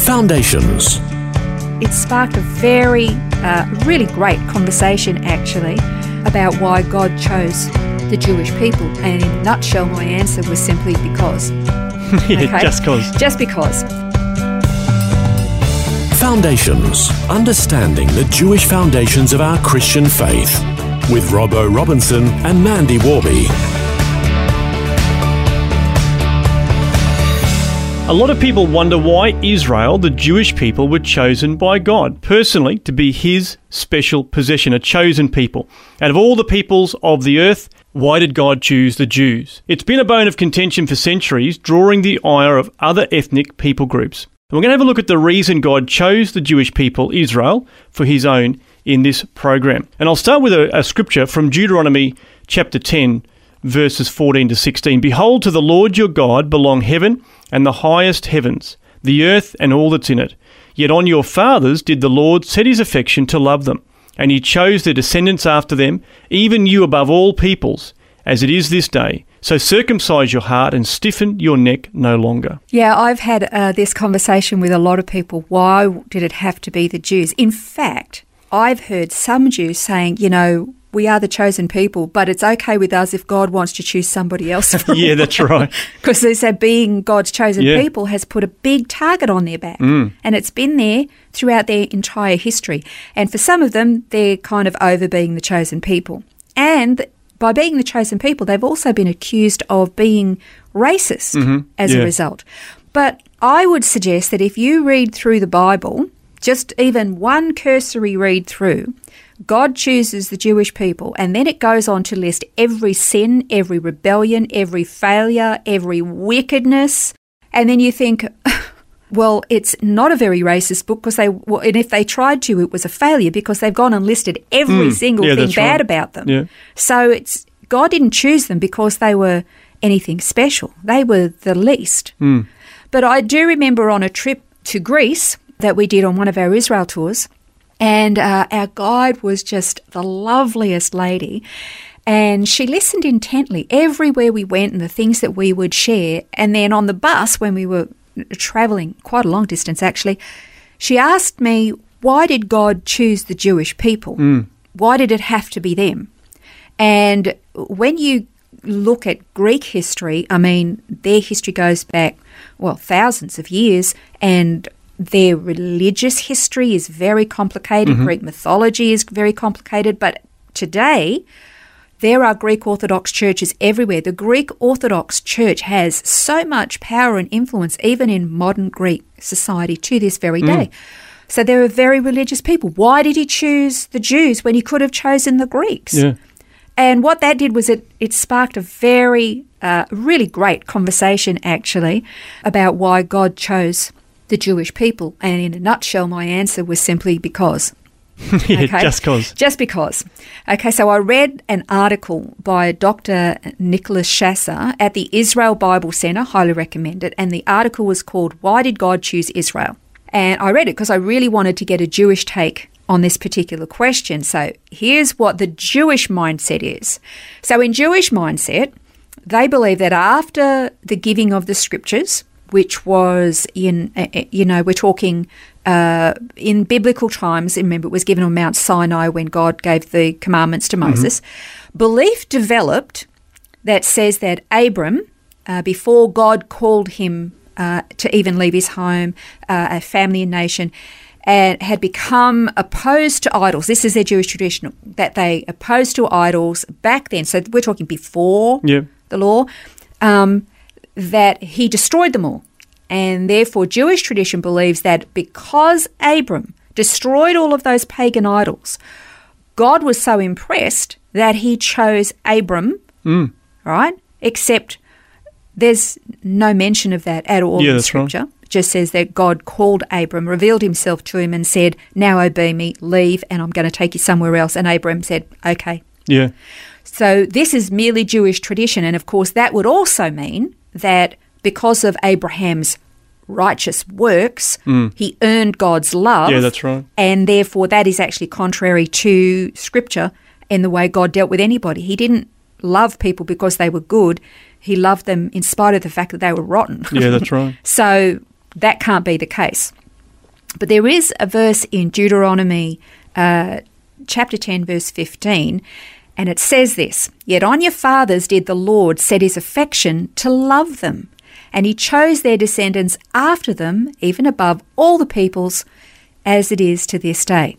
Foundations. It sparked a very, uh, really great conversation actually about why God chose the Jewish people. And in a nutshell, my answer was simply because. yeah, Okay? just cause. Just because. Foundations. Understanding the Jewish foundations of our Christian faith. With Robbo Robinson and Mandy Warby. A lot of people wonder why Israel, the Jewish people, were chosen by God personally to be his special possession, a chosen people. Out of all the peoples of the earth, why did God choose the Jews? It's been a bone of contention for centuries, drawing the ire of other ethnic people groups. And we're going to have a look at the reason God chose the Jewish people, Israel, for his own in this program. And I'll start with a, a scripture from Deuteronomy chapter 10, verses 14 to 16. Behold, to the Lord your God belong heaven and the highest heavens, the earth and all that's in it. Yet on your fathers did the Lord set his affection to love them, and he chose their descendants after them, even you above all peoples, as it is this day. So circumcise your heart and stiffen your neck no longer. Yeah, I've had uh, this conversation with a lot of people. Why did it have to be the Jews? In fact, I've heard some Jews saying, you know, we are the chosen people, but it's okay with us if God wants to choose somebody else. Yeah, that's right. Because they said being God's chosen Yeah. people has put a big target on their back. Mm. And it's been there throughout their entire history. And for some of them, they're kind of over being the chosen people. And by being the chosen people, they've also been accused of being racist as Yeah. a result. But I would suggest that if you read through the Bible, just even one cursory read through, God chooses the Jewish people, and then it goes on to list every sin, every rebellion, every failure, every wickedness. And then you think, well, it's not a very racist book because they, well, and if they tried to, it was a failure because they've gone and listed every Mm, single yeah, thing bad right. about them. Yeah. So it's God didn't choose them because they were anything special. They were the least. Hmm. But I do remember on a trip to Greece that we did on one of our Israel tours, and uh, our guide was just the loveliest lady. And she listened intently everywhere we went and the things that we would share. And then on the bus, when we were traveling quite a long distance actually, she asked me, Why did God choose the Jewish people? Why did it have to be them? And when you look at Greek history, I mean, their history goes back, well, thousands of years, and their religious history is very complicated. Greek mythology is very complicated. But today, there are Greek Orthodox churches everywhere. The Greek Orthodox Church has so much power and influence, even in modern Greek society to this very day. So they're a very religious people. Why did he choose the Jews when he could have chosen the Greeks? Yeah. And what that did was it, it sparked a very, uh, really great conversation, actually, about why God chose the Jewish people. And in a nutshell, my answer was simply because. yeah, Okay. just cause. Just because. Okay, so I read an article by Dr. Nicholas Schaser at the Israel Bible Center, highly recommend it, and the article was called Why Did God Choose Israel? And I read it because I really wanted to get a Jewish take on this particular question. So here's what the Jewish mindset is. So in Jewish mindset, they believe that after the giving of the scriptures, which was in, uh, uh, you know, we're talking uh, in biblical times. Remember, it was given on Mount Sinai when God gave the commandments to Moses. Belief developed that says that Abram, uh, before God called him uh, to even leave his home, uh, a family and nation, and had become opposed to idols. This is their Jewish tradition that they opposed to idols back then. So we're talking before Yeah. the law. Um, that he destroyed them all. And therefore, Jewish tradition believes that because Abram destroyed all of those pagan idols, God was so impressed that he chose Abram, mm. right? Except there's no mention of that at all Yeah, in that's right. Scripture. just says that God called Abram, revealed himself to him, and said, Now obey me, leave, and I'm going to take you somewhere else. And Abram said, Okay. Yeah. So this is merely Jewish tradition. And of course, that would also mean that because of Abraham's righteous works, he earned God's love. Yeah, that's right. And therefore, that is actually contrary to scripture in the way God dealt with anybody. He didn't love people because they were good, He loved them in spite of the fact that they were rotten. Yeah, that's right. So that can't be the case. But there is a verse in Deuteronomy uh, chapter 10, verse 15, and it says this Yet on your fathers did the Lord set his affection to love them, and he chose their descendants after them, even above all the peoples, as it is to this day.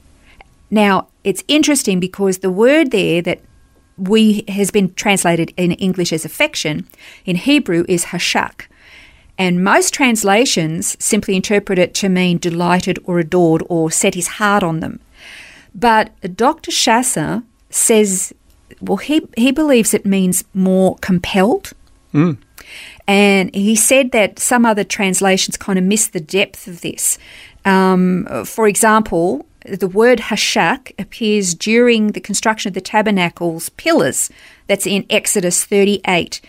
Now, it's interesting because the word there that we has been translated in English as affection, in Hebrew is hashak. And most translations simply interpret it to mean delighted or adored or set his heart on them. But Dr. Schaser says, well, he, he believes it means more compelled. And he said that some other translations kind of miss the depth of this. Um, for example, the word hashak appears during the construction of the tabernacle's pillars. That's in Exodus 38.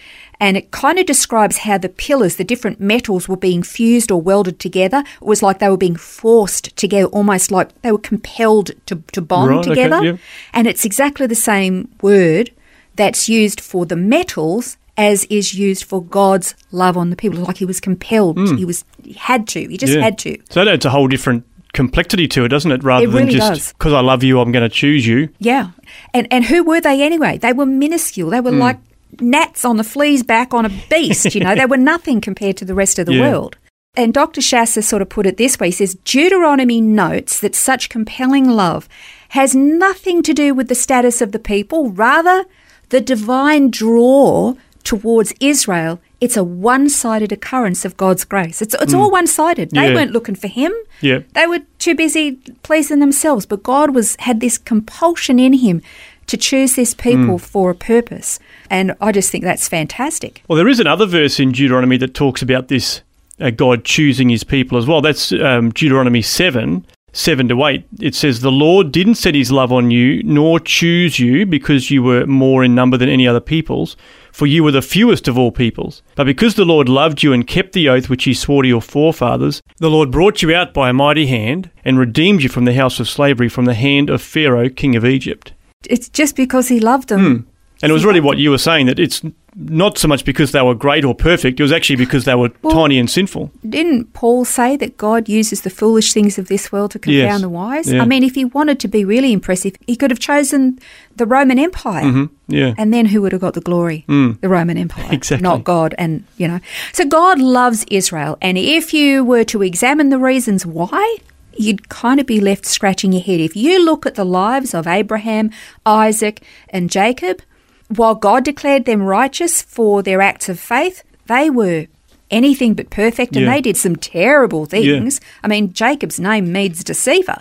And it kind of describes how the pillars, the different metals, were being fused or welded together. It was like they were being forced together, almost like they were compelled to, to bond Right, okay, together. yeah. And it's exactly the same word that's used for the metals as is used for God's love on the people. Like he was compelled. Hmm. He was he had to. He just. Yeah. had to. So that adds a whole different complexity to it, doesn't it? Rather It than really just because I love you, I'm going to choose you. Yeah. And and who were they anyway? They were minuscule. They were hmm. like gnats on the flea's back on a beast, you know. they were nothing compared to the rest of the Yeah. world. And Dr. Schaser sort of put it this way. He says Deuteronomy notes that such compelling love has nothing to do with the status of the people, rather the divine draw towards Israel. It's a one-sided occurrence of God's grace. It's it's all mm. one-sided. They. Yeah. weren't looking for him. Yeah. They were too busy pleasing themselves, but God was had this compulsion in him to choose this people for a purpose. And I just think that's fantastic. Well, there is another verse in Deuteronomy that talks about this uh, God choosing his people as well. That's um, Deuteronomy 7, 7 to 8. It says, The Lord didn't set his love on you, nor choose you because you were more in number than any other peoples, for you were the fewest of all peoples. But because the Lord loved you and kept the oath which he swore to your forefathers, the Lord brought you out by a mighty hand and redeemed you from the house of slavery, from the hand of Pharaoh, king of Egypt. It's just because he loved them. Hmm. And it was really what you were saying that it's not so much because they were great or perfect, it was actually because they were tiny and sinful. Didn't Paul say that God uses the foolish things of this world to confound Yes. the wise? Yeah. I mean, if he wanted to be really impressive, he could have chosen the Roman Empire. Mm-hmm. Yeah. And then who would have got the glory? Hmm. The Roman Empire. Exactly. Not God. And, you know. So God loves Israel. And if you were to examine the reasons why, you'd kind of be left scratching your head. If you look at the lives of Abraham, Isaac, and Jacob, while God declared them righteous for their acts of faith, they were anything but perfect and Yeah. they did some terrible things. I mean, Jacob's name means deceiver.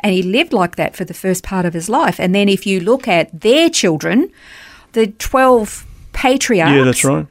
And he lived like that for the first part of his life. And then if you look at their children, the 12 patriarchs, Yeah, that's right.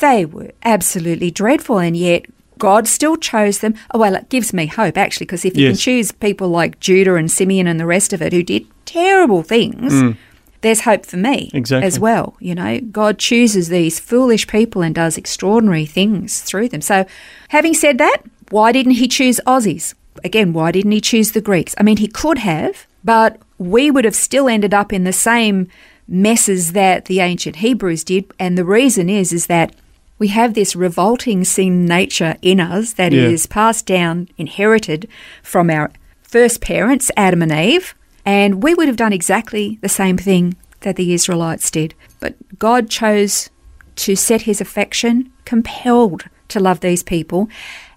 they were absolutely dreadful. And yet God still chose them. Oh, well, it gives me hope, actually, because if you can choose people like Judah and Simeon and the rest of it who did terrible things, there's hope for me Mm. Exactly. as well. You know, God chooses these foolish people and does extraordinary things through them. So, having said that, why didn't he choose Aussies? Again, why didn't he choose the Greeks? I mean, he could have, but we would have still ended up in the same messes that the ancient Hebrews did. And the reason is, is that we have this revolting sin nature in us that is Yeah. passed down, inherited from our first parents, Adam and Eve, and we would have done exactly the same thing that the Israelites did. But God chose to set his affection, compelled to love these people.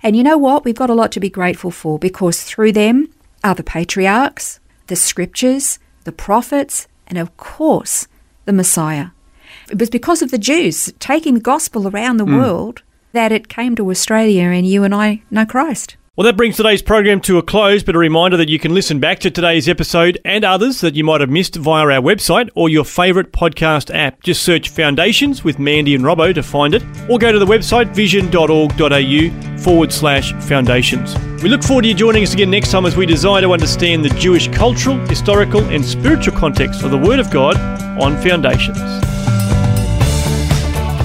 And you know what? We've got a lot to be grateful for because through them are the patriarchs, the scriptures, the prophets, and of course, the Messiah. It was because of the Jews taking the gospel around the hmm. world that it came to Australia and you and I know Christ. Well, that brings today's program to a close, but a reminder that you can listen back to today's episode and others that you might have missed via our website or your favourite podcast app. Just search Foundations with Mandy and Robbo to find it, or go to the website vision.org.au forward slash foundations. We look forward to you joining us again next time as we desire to understand the Jewish cultural, historical, and spiritual context of the Word of God on Foundations.